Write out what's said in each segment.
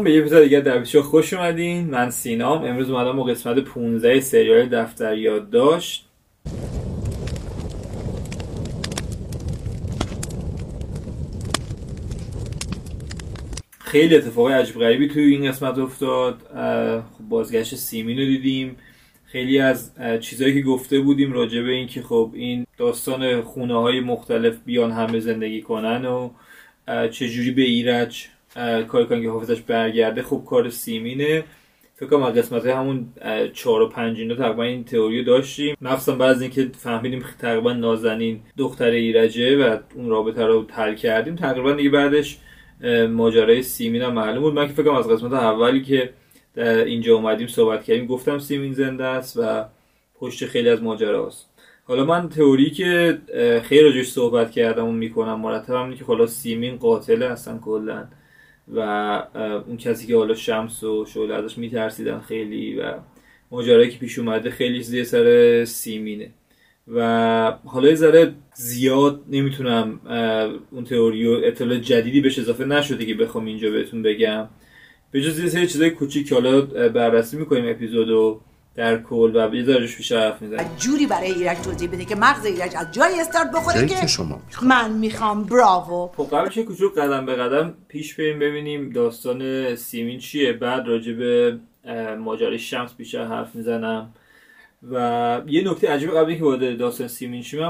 سلام به یه اپیزود دیگه بسیار خوش اومدین. من سینام. امروز اومدم با قسمت 15 سریال دفتر یادداشت خیلی اتفاقای عجیب غریبی توی این قسمت افتاد. خب بازگشت سیمین رو دیدیم. خیلی از چیزهایی که گفته بودیم راجع به اینکه خب این داستان خونه های مختلف بیان همه زندگی کنن و چجوری به ایرج کار کنن که حافظش برگرده خب کار سیمینه. فکر کنم قسمت همون چهار و پنج اینا تقریبا این تئوری داشتیم. مخصوصا بعد از اینکه فهمیدیم تقریبا نازنین دختر ایرجه و اون رابطه رو حل کردیم تقریبا دیگه بعدش ماجرای سیمین هم معلوم بود. من که فکرم از قسمت اولی که اینجا اومدیم صحبت کردیم گفتم سیمین زنده است و پشت خیلی از ماجراست. حالا من تئوری که خیلی راجعش صحبت کردم و می‌کنم مرتب اینه که خلاص سیمین قاتله هستن کلا. و اون کسی که حالا شمس و شعله ازش میترسیدن خیلی و ماجرایی که پیش اومده خیلی زیر سر سیمینه. و حالا یه ذره زیاد نمی‌تونم اون تئوری و اطلاع جدیدی بهش اضافه نشده که بخوام اینجا بهتون بگم. به جز یه سری چیزای کوچیک که حالا بررسی می‌کنیم اپیزودو در کل و یه ذره بیشتر حرف می‌زنیم جوری برای ایرج توضیح بده که مغز ایرج از جای استارت بخوره که, که شما من می‌خوام براوو خب قبل چه کوچولو قدم به قدم پیش بریم ببینیم داستان سیمین چیه. بعد راجع به ماجرای شمس بیشتر حرف می‌زنم. و یه نکته عجیب قبل که وارد داستان سیمین شیم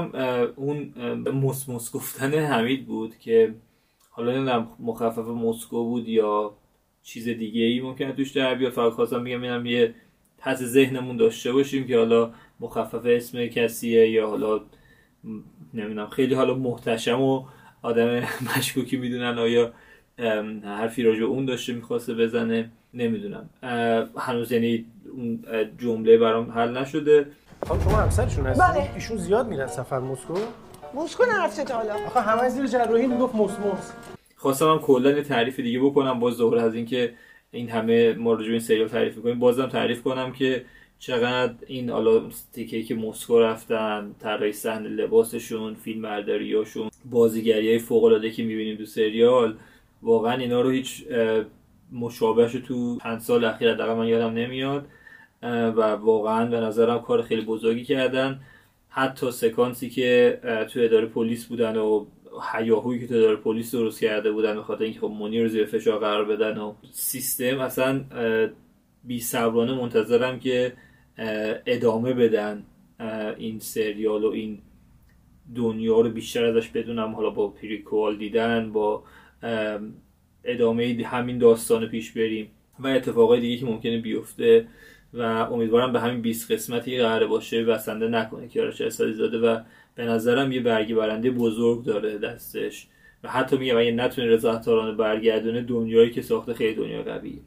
اون موس گفتن حمید بود که حالا نمی‌دونم مخفف مسکو بود یا چیز دیگه ای ممکنه توش در بیاد. فقط خواستم بگم اینم یه پس ذهنمون داشته باشیم که حالا مخفف اسم کسیه یا حالا نمی‌دونم خیلی حالا محتشم و آدم مشکوکی می‌دونن آیا حرفی راجع اون داشته می‌خواسته بزنه نمی‌دونم. هنوز یعنی اون جمله برام حل نشده. خانم شما همسرشون هستید؟ بله. ایشون زیاد میرن سفر مسکو مسکو نرفته تا حالا. آخه همه زیر جراحی می‌گفت مس مس خواستم هم کلا یه تعریف دیگه بکنم باز دوباره از اینکه این همه ما این سریال تعریف می‌کنیم. بازم تعریف کنم که چقدر این حالا تیکه که مسکو رفتن طراحی صحنه لباسشون فیلم برداریاشون بازیگری های فوق که می‌بینیم تو سریال واقعا اینا رو هیچ مشابهش تو چند سال اخیر حداقل من یادم نمیاد و واقعا به نظرم کار خیلی بزرگی کردن. حتی سکانسی که تو اداره پلیس بودن و هیاهویی که تو اداره پلیس درست کرده بودن به خاطر اینکه خب منیر رو زیر فشار قرار بدن و سیستم اصلا بی صبرانه منتظرم که ادامه بدن این سریال و این دنیا رو بیشتر ازش بدونم. حالا با پریکوال دیدن با ادامه همین داستان پیش بریم و اتفاقای دیگه که ممکنه بیفته. و امیدوارم به همین 20 قسمتی قراره باشه بسنده نکنه کیارش اسادی زاده و به نظرم یه برگی برنده بزرگ داره دستش. و حتی میگم اگه نتونه رضا عطاران برگردونه دنیایی که ساخته خیلی دنیا قویه.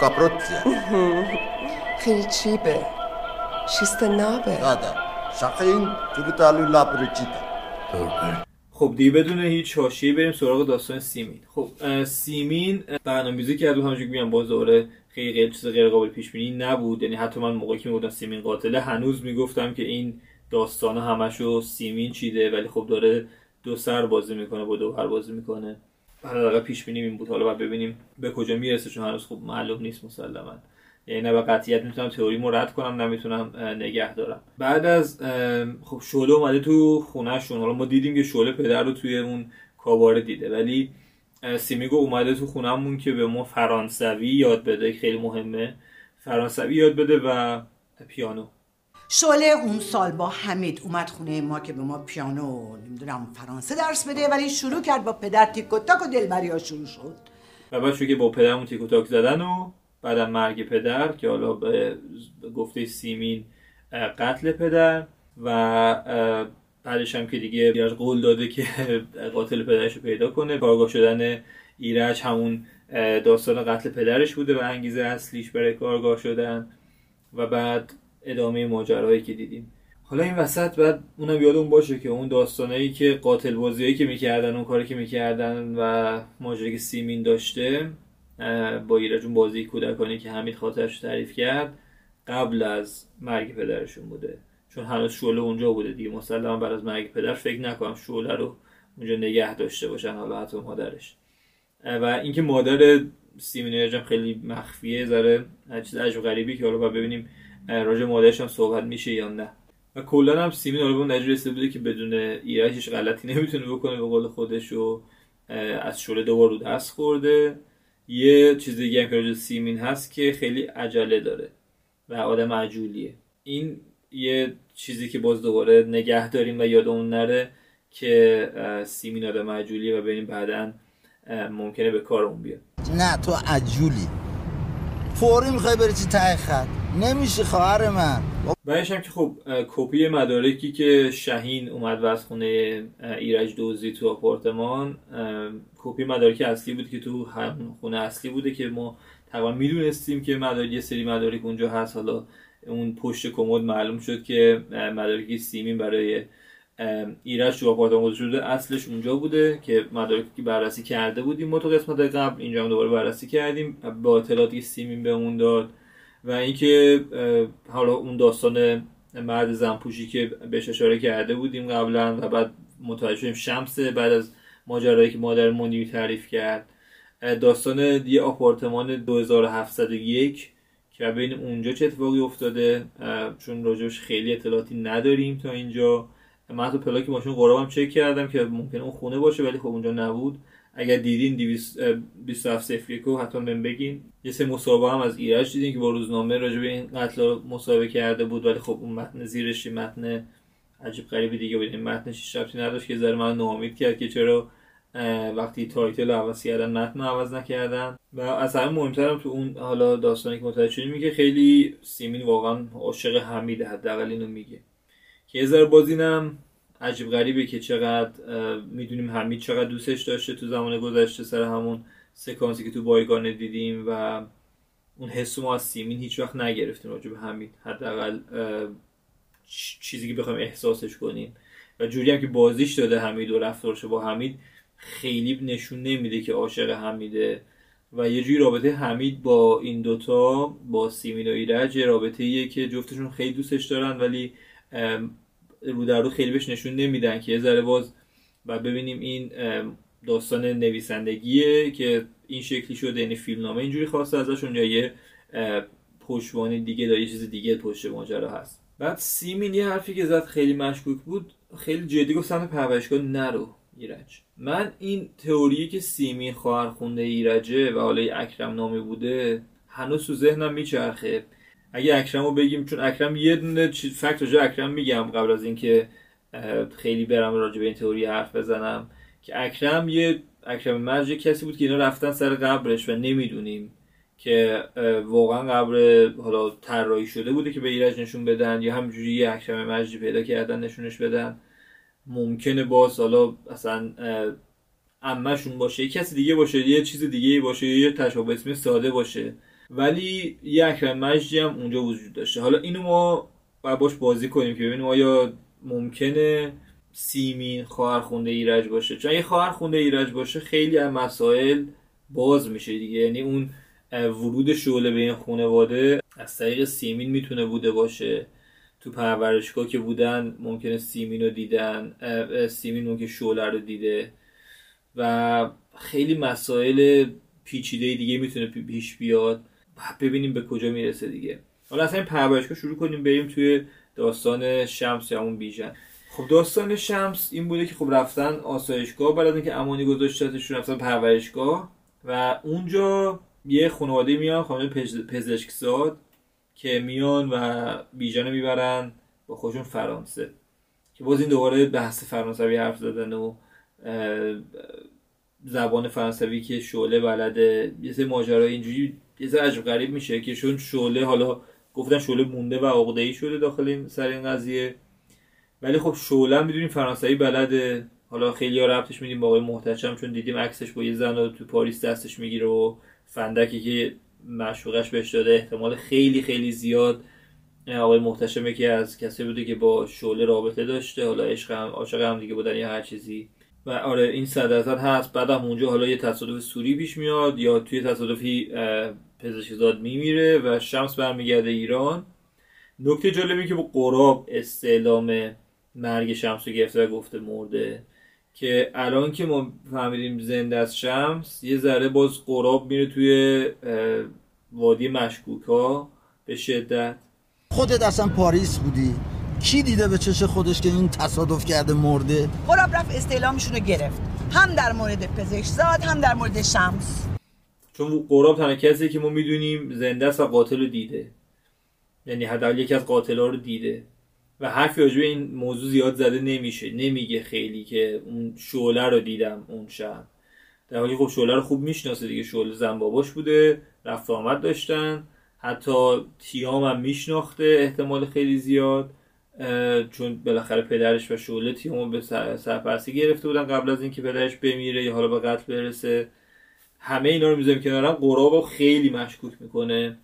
caprozia. خیلی چیبه شیست نابه. la pericita. خب دیگه بدون هیچ حاشیه‌ای بریم سراغ داستان سیمین. خب سیمین برنامه‌ریزی کرد همونجوری که میگم خیلی غیر چیز غیر قابل پیش بینی نبود. یعنی حتی من موقعی که می‌گفتم سیمین قاتله هنوز می‌گفتم که این داستان همشو سیمین چیده ولی خب داره دو سر بازی می‌کنه با دو هر بازی می‌کنه. حالا پیش بینیم این بود. حالا باید ببینیم به کجا می‌رسه چون هنوز خب معلوم نیست مسلما. یعنی نه به قطعیت می‌تونم تئوری رد کنم نمی‌تونم نگه دارم. بعد از خب شعله اومده تو خونهشون. حالا ما دیدیم که شعله پدر رو توی اون کاباره دیده. ولی سیمیگو اومده تو خونهمون که به ما فرانسوی یاد بده خیلی مهمه. فرانسوی یاد بده و پیانو. شعله اون سال با حمید اومد خونه ما که به ما پیانو نمی‌دونم فرانسه درس بده ولی شروع کرد با پدر تیک و تاک و دلبری شروع شد. و بعد که با پدرمون تیک و تاک زدن و بعدم مرگ پدر که حالا به گفته سیمین قتل پدر و بعدش هم که دیگه ایرج قول داده که قاتل پدرش رو پیدا کنه. کارگاه شدن ایرج همون داستان قتل پدرش بوده و انگیزه اصلیش برای کارگاه شدن. و بعد ادامه ماجراهایی که دیدیم. حالا این وسط بعد اونم یادمون باشه که اون داستانایی که قاتل بازیایی که می‌کردن اون کاری که می‌کردن و ماجرایی سیمین داشته با ایرج بازی کودکانی که حمید خاطرش تعریف کرد قبل از مرگ پدرشون بوده. چون هنوز شعله اونجا بوده دیگه. مسلما بعد از مرگ پدر فکر نکنم شعله رو اونجا نگه داشته باشن حالا حتی مادرش. و اینکه مادر سیمین هم خیلی مخفیه ذره چیز عجب غریبی که حالا باید ببینیم راجع مادرش هم صحبت میشه یا نه. و کلا هم سیمین حالا اون رسیده بوده که بدون هیچ غلطی نمی‌تونه بکنه به قول خودش و از شله دوبار رو دست خورده. یه چیز دیگه هم که سیمین هست که خیلی عجله داره و آدم عجولیه. این یه چیزی که باز دوباره نگه داریم و یادمون نره که سیمین آدم عجولیه و ببینیم بعدا ممکنه به کارمون بیاد. نه تو عجولی. فوری می‌خوای بری چی ته خط نمیشه خواهر من. بعدش هم که خب کپی مدارکی که شهین اومد و از خونه ایرج دوزی تو آپارتمان کپی مدارک اصلی بود که تو هم خونه اصلی بوده که ما تقریبا می‌دونستیم که مدارک یه سری مدارک اونجا هست. حالا اون پشت کمد معلوم شد که مدارکی سیمین برای ایرج تو آپارتمان گذاشته شده اصلش اونجا بوده که مدارکی که بررسی کرده بودیم. ما تو قسمت قبل اینجا هم دوباره بررسی کردیم. با اطلاعاتی که سیمین بهمون داد و اینکه حالا اون داستان مرد زنپوشی که بهش اشاره کرده بودیم قبلا و بعد متوجه شدیم شمس بعد از ماجرایی که مادر منیوی تعریف کرد. داستان یه آپارتمان 2701 که بین اونجا چه اتفاقی افتاده چون راجبش خیلی اطلاعاتی نداریم تا اینجا. من حتی پلاک ماشین قرابم چک کردم که ممکن اون خونه باشه ولی خب اونجا نبود. اگر دیدین 27 رو حتما بهم بگین. یه سه مصاحبه هم از ایرج دیدین که با روزنامه راجع به این قتل مصاحبه کرده بود ولی خب اون متن زیرش متن عجیب غریب دیگه بود. این متنش ربطی نداشت که ذره من ناامید کرد که چرا وقتی title عوض کردن متن عوض نکردن. و از همه مهمترم تو اون حالا داستانی که متوجه شدیم که خیلی سیمین واقعا عاشق حمیده حداقل اینو میگه. که یه ذره باز اینم عجیب غریبه که چقدر می‌دونیم حمید چقدر دوستش داشته تو زمان گذشته سر همون سکانسی که تو بایگانی دیدیم و اون حس ما از سیمین هیچ وقت نگرفتیم راجع به حمید. حداقل چیزی که بخوایم احساسش کنیم. و جوری هم که بازیش داده حمید و رفتارش با حمید خیلی نشون نمیده که عاشق حمیده و یه جوری رابطه حمید با این دوتا با سیمین و ایرج رابطه ایه که جفتشون خیلی دوستش دارن ولی رو در رو خیلی بهش نشون نمیدن که یه ذره و ببینیم این داستان نویسندگیه که این شکلی شده یعنی فیلمنامه اینجوری خواسته ازشون یا یه پشتوانه دیگه داره چیز دیگه پشت ماجرا هست. بعد سیمین یه حرفی که زد خیلی مشکوک بود خیلی جدی گفت سمت پرورشگاه نرو. ایرج. من این تئوری که سیمین خواهر خونده ایرجه و حالا اکرم نامی بوده هنوز تو ذهنم میچرخه. اگه اکرم رو بگیم چون اکرم یه دونه فکت راجع اکرم میگم قبل از اینکه خیلی برم راجع به این تئوری حرف بزنم که اکرم یه اکرم مرج کسی بود که اینا رفتن سر قبرش و نمی‌دونیم که واقعا قبر حالا طراحی شده بوده که به ایرج نشون بدن یا همجوری یه اکرم مجدی پیدا کردن نشونش بدن. ممکنه باز حالا اصلا امشون باشه یه کسی دیگه باشه یه چیز دیگه باشه یه تشابه اسمی ساده باشه. ولی یه اکرم مجدی هم اونجا وجود داشته. حالا اینو ما باید باش بازی کنیم که ببینیم آیا ممکنه سیمین خواهر خونده ایرج باشه. چون اگه خواهر خونده ایرج باشه خیلی از مسائل باز میشه دیگه. یعنی اون ورود شعله به این خانواده از طریق سیمین می‌تونه بوده باشه. تو پرورشگاه که بودن ممکنه سیمین رو دیدن سیمین ممکنه شعله رو دیده. و خیلی مسائل پیچیده دیگه می‌تونه پیش بیاد. ببینیم به کجا می‌رسه دیگه. حالا اصلا این پرورشگاه شروع کنیم بریم توی داستان شمس یا همون بیژن. خب داستان شمس این بوده که خب رفتن آسایشگاه بعد از اینکه امانی گذاشتتشون رفتن پرورشگاه. و اونجا یه خانواده میان خانواده پزشکزاد. که میان و بیژن می‌برن با خودشون فرانسه. که باز این دوباره بحث فرانسوی حرف زدن و زبان فرانسوی که شعله بلده. یه سه ماجرای اینجوری یه سه عجب غریب میشه که چون شعله حالا گفتن شعله مونده و عقده ای شده داخل این سر این قضیه. ولی خب شعله می‌دونیم فرانسوی بلده. حالا خیلی ها ربطش میدیم با آقای محتشم چون دیدیم عکسش با یه زن تو پاریس دستش می‌گیره و فندکی که مشوقش بهش داده. احتمال خیلی خیلی زیاد. آقای محتشمه که از کسی بوده که با شعله رابطه داشته. حالا عشق هم عاشق هم دیگه بودن یا هر چیزی. و آره این صد هست. بعد هم اونجا حالا یه تصادف سوری پیش میاد یا توی تصادفی پزشکزاد میمیره و شمس برمیگرده ایران. نکته جالبی که با قراب استعلام مرگ شمس رو گرفته و گفته مرده. که الان که ما فهمیدیم زنده از شمس یه ذره باز قراب میره توی وادی مشکوک ها به شدت. خودت اصلا پاریس بودی؟ کی دیده به چش خودش که این تصادف کرده مرده؟ قراب رفت استعلامشون رو گرفت. هم در مورد پزشکزاد هم در مورد شمس. چون قراب تنها کسی که ما می‌دونیم زنده است و قاتل رو دیده. یعنی حداقل یکی از قاتلا رو دیده. و حرفی راجع این موضوع زیاد زده نمیشه. نمیگه خیلی که اون شعله رو دیدم اون شب. در حالی خب شعله رو خوب می‌شناسه دیگه. شعله زن باباش بوده رفت آمد داشتن. حتی تیام هم میشناخته احتمال خیلی زیاد چون بالاخره پدرش و شعله تیام رو به سر- سرپرستی گرفته بودن قبل از اینکه پدرش بمیره یا حالا به قتل برسه. همه اینا رو می‌ذاریم کنارم قراب رو خیلی مشکوک می‌کنه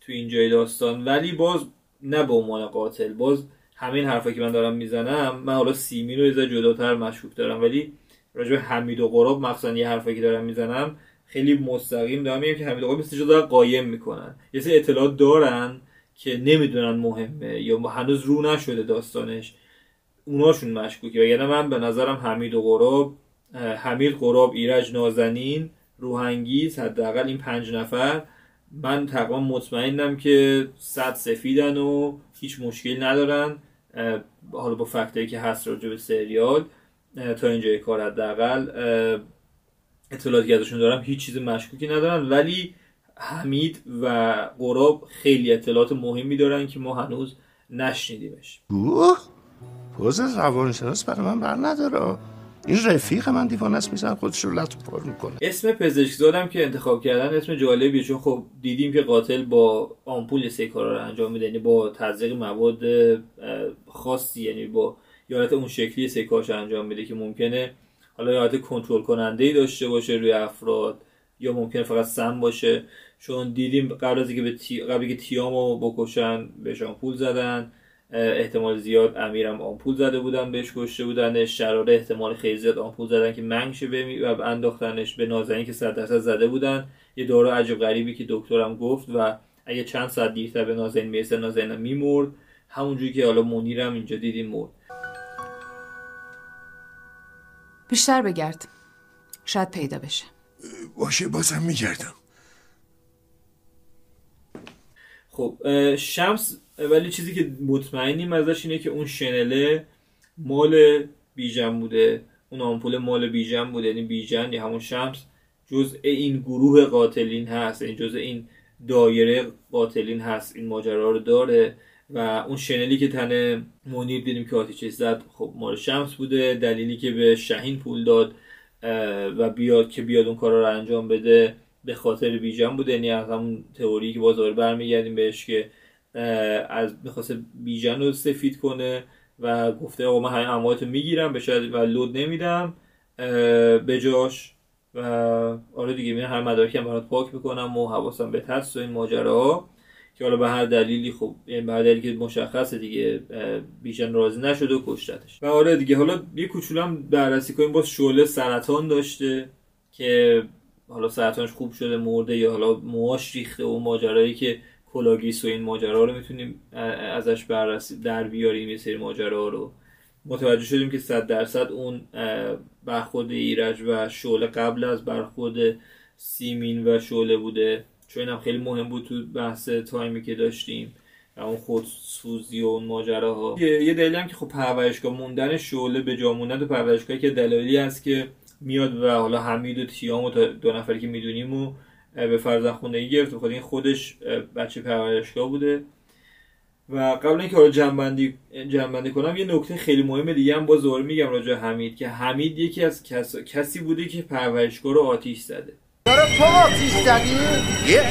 تو این جای داستان. ولی باز نه به عنوان قاتل باز همین حرفا که من دارم می‌زنم من حالا سیمین رو یه جداتر مشکوک دارم ولی راجع به حمید و قراب مخصوصا یه حرفایی که دارم می‌زنم خیلی مستقیم دارم میگم که حمید و قراب مثل دارن قایم می‌کنن. یه سری اطلاعات دارن که نمی‌دونن مهمه یا هنوز رو نشده داستانش. اوناشون مشکوکه. وگرنه من به نظرم حمید و قراب حمید قراب ایرج نازنین روحانگیز حداقل این پنج نفر من تقریبا مطمئنم که صد سفیدن و هیچ مشکلی ندارن. حالا با فکتایی که هست راجع به سریال تا اینجای کار حداقل اطلاعاتی که ازشون دارم هیچ چیز مشکوکی ندارن. ولی حمید و قراب خیلی اطلاعات مهمی دارن که ما هنوز نشنیدیمش. اوه پوز روانشناس برای من بر نداره. این رفیق من دیوانه است میزن خودش رو پر می‌کنه. اسم پزشکزادم که انتخاب کردن اسم جالبیه چون خب دیدیم که قاتل با آمپول سری کارا رو انجام میده یعنی با تزریق مواد خاصی یعنی با یادت اون شکلی سری کارش انجام میده که ممکنه حالا یادت کنترل کننده ای داشته باشه روی افراد یا ممکنه فقط سم باشه. چون دیدیم قبل از اینکه به تی... قبل که تیامو بکشن بهش آمپول زدن. احتمال زیاد امیرم آمپول زده بودن بهش کشته بودنش. شراره احتمال خیلی زیاد آمپول زدن که منگشه بمی... و انداختنش به نازنین که صد درصد زده بودن. یه دارو عجب غریبی که دکترم گفت و اگه چند ساعت دیرتر به نازنین می‌رسه نازنین میمرد. همونجوری که حالا منیرم اینجا دیدیم مرد. بیشتر بگرد. شاید پیدا بشه. باشه بازم میگردم. خب شمس ولی چیزی که مطمئنیم ازش اینه که اون شنله مال بیژن بوده. اون آمپول مال بیژن بوده. یعنی بیژن یا همون شمس جزء این گروه قاتلین هست. یعنی جزء این دایره قاتلین هست. این ماجرا رو داره. و اون شنلی که تن منیر دیدیم که آتیش زد خب مال شمس بوده. دلیلی که به شهین پول داد و بیاد که بیاد اون کارا رو انجام بده به خاطر بیژن بوده. یعنی از همون تئوری که باز برمیگردیم بهش که از می‌خواست بیژن رو سفید کنه و گفته آقا من همه اموالتو می‌گیرم به شاید و لود نمیدم به جاش. و آره دیگه من هر مدارکم برات پاک می‌کنم و حواسم به هست و این ماجراها که حالا به هر دلیلی خب یعنی به هر دلیلی که مشخصه دیگه بیژن راضی نشد و کشتتش. و آره دیگه حالا یه کوچولو هم بررسی کنیم باز شعله سرطان داشته که حالا سرطانش خوب شده مرده یا حالا موهاش ریخته و ماجرایی که کلاه‌گیس و این ماجرا رو می‌تونیم ازش بررسی در بیاریم یه سری ماجرا رو. متوجه شدیم که صد درصد اون اه، برخورد ایرج و شعله قبل از برخورد سیمین و شعله بوده. چون اینم خیلی مهم بود تو بحث time ی که داشتیم و اون خودسوزی و اون ماجراها. یه دلیلی هم که خب پرورشگاه موندن شعله به جا موندن تو پرورشگاهی که دلایلی هست که میاد و حالا حمید و تیام و دو نفری که می‌دونیم و به فرزند خونگی گرفت. بخاطر این خودش بچه پرورشگاه بوده. و قبل اینکه حالا جنبندی جنبندی کنم یه نکته خیلی مهم دیگه هم باز دوباره میگم راجع حمید که حمید یکی از کس... کسی بوده که پرورشگاه رو آتیش زده. داره تو آتیش زدی؟ یه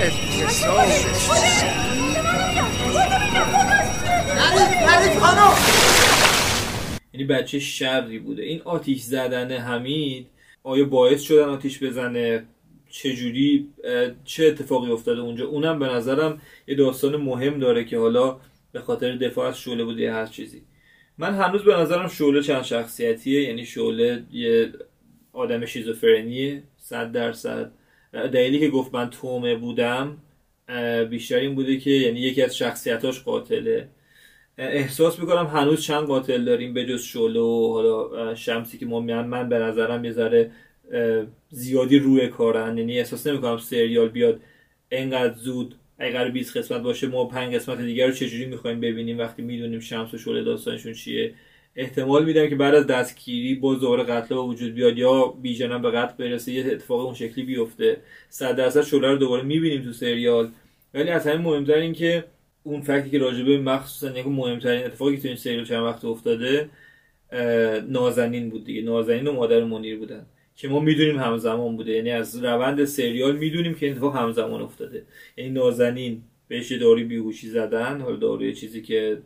یعنی بچه شری بوده. این آتیش زدن حمید آیا باعث شدن آتیش بزنه؟ چجوری چه اتفاقی افتاده اونجا؟ اونم به نظرم یه داستان مهم داره که حالا به خاطر دفاع از شعله بوده یا هر چیزی. من هنوز به نظرم شعله چند شخصیتیه یعنی شعله یه آدم شیزوفرنیه صد درصد. دلیلی که گفت من تومه بودم بیشتر این بوده که یعنی یکی از شخصیتاش قاتله. احساس می‌کنم هنوز چند قاتل داریم به جز شعله و حالا شمسی که ما من, من به نظرم یه ذره زیادی روی کارن. یعنی احساس نمی‌کنم سریال بیاد انقدر زود اگر 20 قسمت باشه ما پنج قسمت دیگر رو چجوری می‌خوایم ببینیم؟ وقتی می‌دونیم شمس و شعله داستانشون چیه؟ احتمال میدم که بعد از دستگیری باز دوباره قتل به وجود بیاد یا بیژنم به قتل برسه یه اتفاق اون شکلی بیفته. صد درصد شعله رو دوباره می‌بینیم تو سریال. ولی از همین مهمتر این که اون فکتی که راجبه مخصوصا یک مهمترین اتفاقی تو این سریال چند وقت افتاده نازنین بود دیگه. نازنین و مادر منیر بودن. که ما می‌دونیم همزمان بوده. یعنی از روند سریال می‌دونیم که این اتفاق همزمان افتاده. یعنی نازنین بهش داروی بیهوشی زدن حالا داروی چیزی که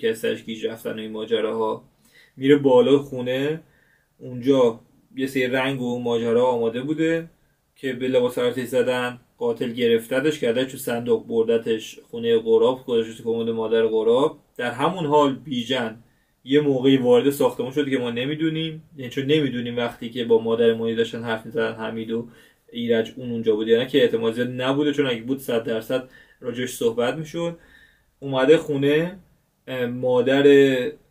کرد سرش گیج رفتن و این ماجراها. میره بالا خونه. اونجا یه سری رنگ و ماجرا آماده بوده که به لباس زدن. قاتل گرفتتش کرده تو صندوق بردتش خونه قراب گذاشت تو کمد مادر قراب در همون حال بیژن یه موقعی وارد ساختمون شده که ما نمی‌دونیم. یعنی چون نمی‌دونیم وقتی که با مادر مونی داشتن حرف می‌زدن حمید و ایرج اون اونجا بود. یعنی که احتمال زیاد نبوده چون اگه بود 100 درصد راجش صحبت می‌شد. اومده خونه مادر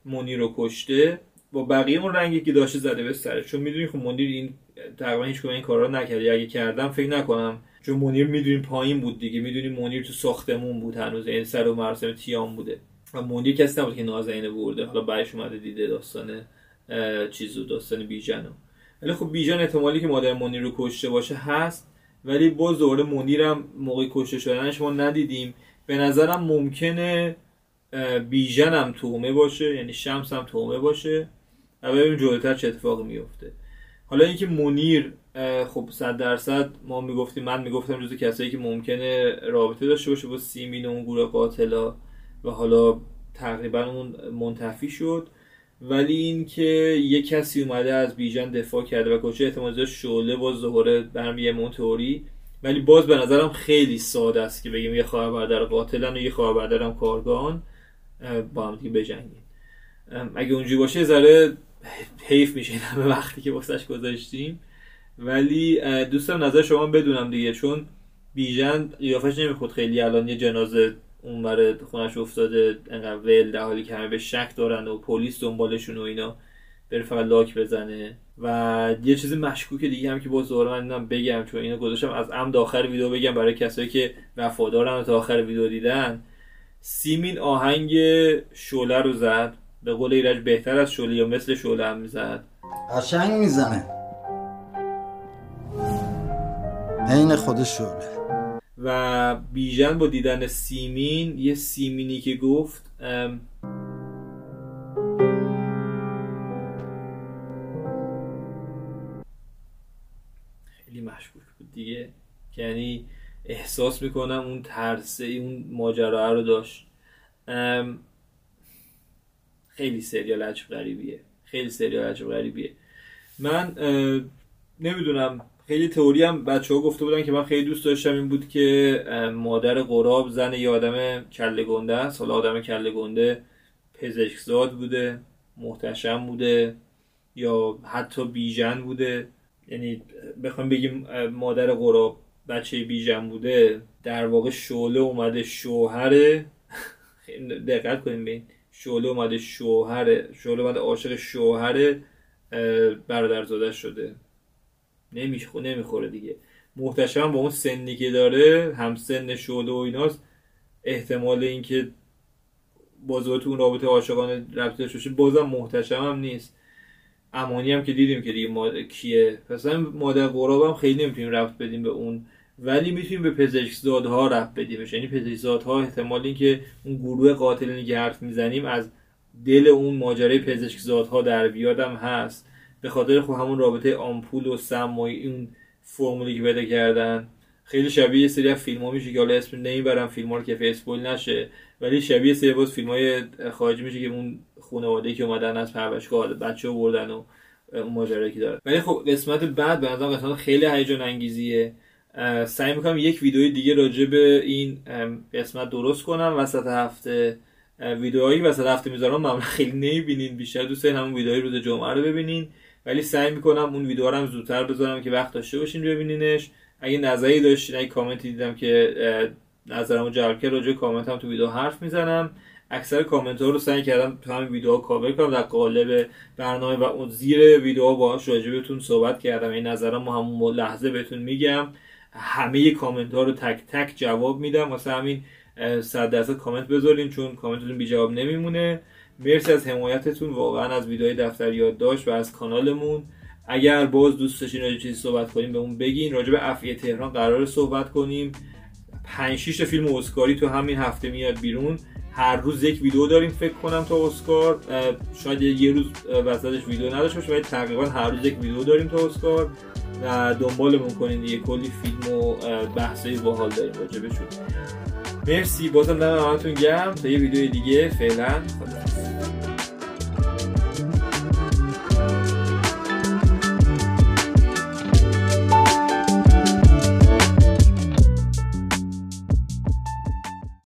مونی رو کشته. با بقیه اون رنگی که داشته زده به سرش. چون می‌دونی خب منیر این تقریبا هیچ این کارا نکرد اگه کردم فکر نکنم. چون منیر می‌دونیم پایین بود دیگه. می‌دونیم منیر تو ساختمون بود هنوز. این سر و مراسم تیام بوده. منیر کسی نبود که نازنین برده حالا بعدش اومده دیده داستان چیزو داستان بیژنو ولی خب بیژن احتمالی که مادر منیر رو کشته باشه هست ولی باز دوباره منیرم موقع کشته شدنش ما ندیدیم. به نظرم ممکنه بیژن هم تومه باشه یعنی شمس هم تومه باشه. و ببینیم جلوتر چه اتفاقی میفته حالا اینکه منیر خب صد درصد ما می‌گفتیم من می‌گفتم جزو کسایی که ممکنه رابطه داشته باشه با سیمین و اون گروه قاتلا. و حالا تقریبا اون منتفی شد. ولی اینکه یه کسی اومده از بیژن دفاع کرده و کشه احتمال شعله باز دوباره برمیگه اون تئوری. ولی باز به نظرم خیلی ساده است که بگیم یه خواهر برادر قاتلن و یه خواهر برادرم کارگان با هم دیگه بجنگیم. اگه اونجوری باشه ذره حیف میشه همه وقتی که واسش گذاشتیم. ولی دوستم نظر شما بدونم دیگه چون بیژن قیافش نمیخود خیلی الان یه جنازه اون برای خونش افتاده انقدر ول در حالی که همه به شک دارن و پلیس دنبالشون و اینا بره فقط لاک بزنه. و یه چیز مشکوک دیگه هم که باز دوباره من بگم چون اینو گذاشتم از عمد آخر ویدیو بگم برای کسایی که وفادارن و تا آخر ویدیو دیدن. سیمین آهنگ شوله رو زد. به قول ایرج بهتر از شوله یا مثل شوله هم می‌زد. قشنگ می‌زنه. عین خود شوله و بیژن با دیدن سیمین یه سیمینی که گفت خیلی مشکوک بود دیگه. یعنی احساس می‌کنم اون ترسه اون ماجرا رو داشت. خیلی سریال عجب غریبیه. خیلی سریال عجب غریبیه. من نمی‌دونم خیلی تئوری هم بچه ها گفته بودن که من خیلی دوست داشتم این بود که مادر قراب زن یه آدم کله گنده است. حالا آدم کله گنده پزشکزاد بوده محتشم بوده یا حتی بیژن بوده. یعنی بخوایم بگیم مادر قراب بچه بیژن بوده. در واقع شعله اومده شوهر دقت کنیم بین شعله اومده شوهر شعله اومده عاشق شوهر برادرزاده شده. نمیشه نمی‌خوره دیگه. محتشم با اون سنی که داره هم سن شعله و ایناست احتمال اینکه باز تو اون رابطه عاشقانه رابطه باشه بازم محتشم هم نیست. امانی هم که دیدیم که دیگه ماد... کیه. پس هم مادر قراب هم خیلی نمی‌تونیم رفت بدیم به اون ولی می‌تونیم به پزشکزادها رفت بدیمش. یعنی پزشکزادها احتمال اینکه اون گروه قاتلینی که حرف می‌زنیم از دل اون ماجرای پزشکزادها در بیادم هست. به خاطر خب همون رابطه آمپول و سم و این فرمولی که پیدا کردن. خیلی شبیه یه سری فیلم ها میشه که حالا اسم نمی‌برم فیلم ها رو که فیسبول نشه ولی شبیه سری باز فیلم های خارجی میشه که اون خانواده که اومدن از پرورشگاه بچه بردن و اون ماجرایی که داره ولی خب قسمت بعد به نظرم قسمت خیلی هیجان انگیزیه. سعی می‌کنم یک ویدیوی دیگه راجع به این قسمت درست کنم. وسط هفته ویدیوهایی وسط هفته می‌ذارم. معمولا خیلی نمی‌بینین بیشتر دوست همون ویدیوهای روز جمعه رو ببینین. ولی سعی می‌کنم اون ویدیو هم زودتر بذارم که وقت داشته باشین ببینینش. اگه نظری داشتین اگه کامنتی دیدم که نظرمو جلب کرد راجع کامنت هم تو ویدیو حرف می‌زنم. اکثر کامنت ها رو سعی کردم تو همین ویدیوها کاور کنم. در قالب برنامه و اون زیر ویدیوها باهاش راجع بهتون صحبت کردم. این نظرم همون لحظه بهتون میگم. همه کامنت ها رو تک تک جواب میدم. واسه همین صد درصد کامنت بذارین چون کامنتتون بی جواب نمیمونه. مرسی از حمایتتون. واقعا از ویدیوهای دفتر یادداشت و از کانالمون. اگر باز دوست داشتین راجع چیزی صحبت کنیم بهمون بگین. راجع به افعی تهران قراره صحبت کنیم. 5 6 فیلم اسکاری تو همین هفته میاد بیرون. هر روز یک ویدیو داریم فکر کنم تا اسکار. شاید یه روز وسطش ویدیو نداشته باشه ولی تقریبا هر روز یک ویدیو داریم تا اسکار. و دنبالمون کنین یه کلی فیلم و بحثای باحال داریم راجع بهشون. مرسی بازم دم همتون گرم. تا یه ویدیو دیگه فعلا خدا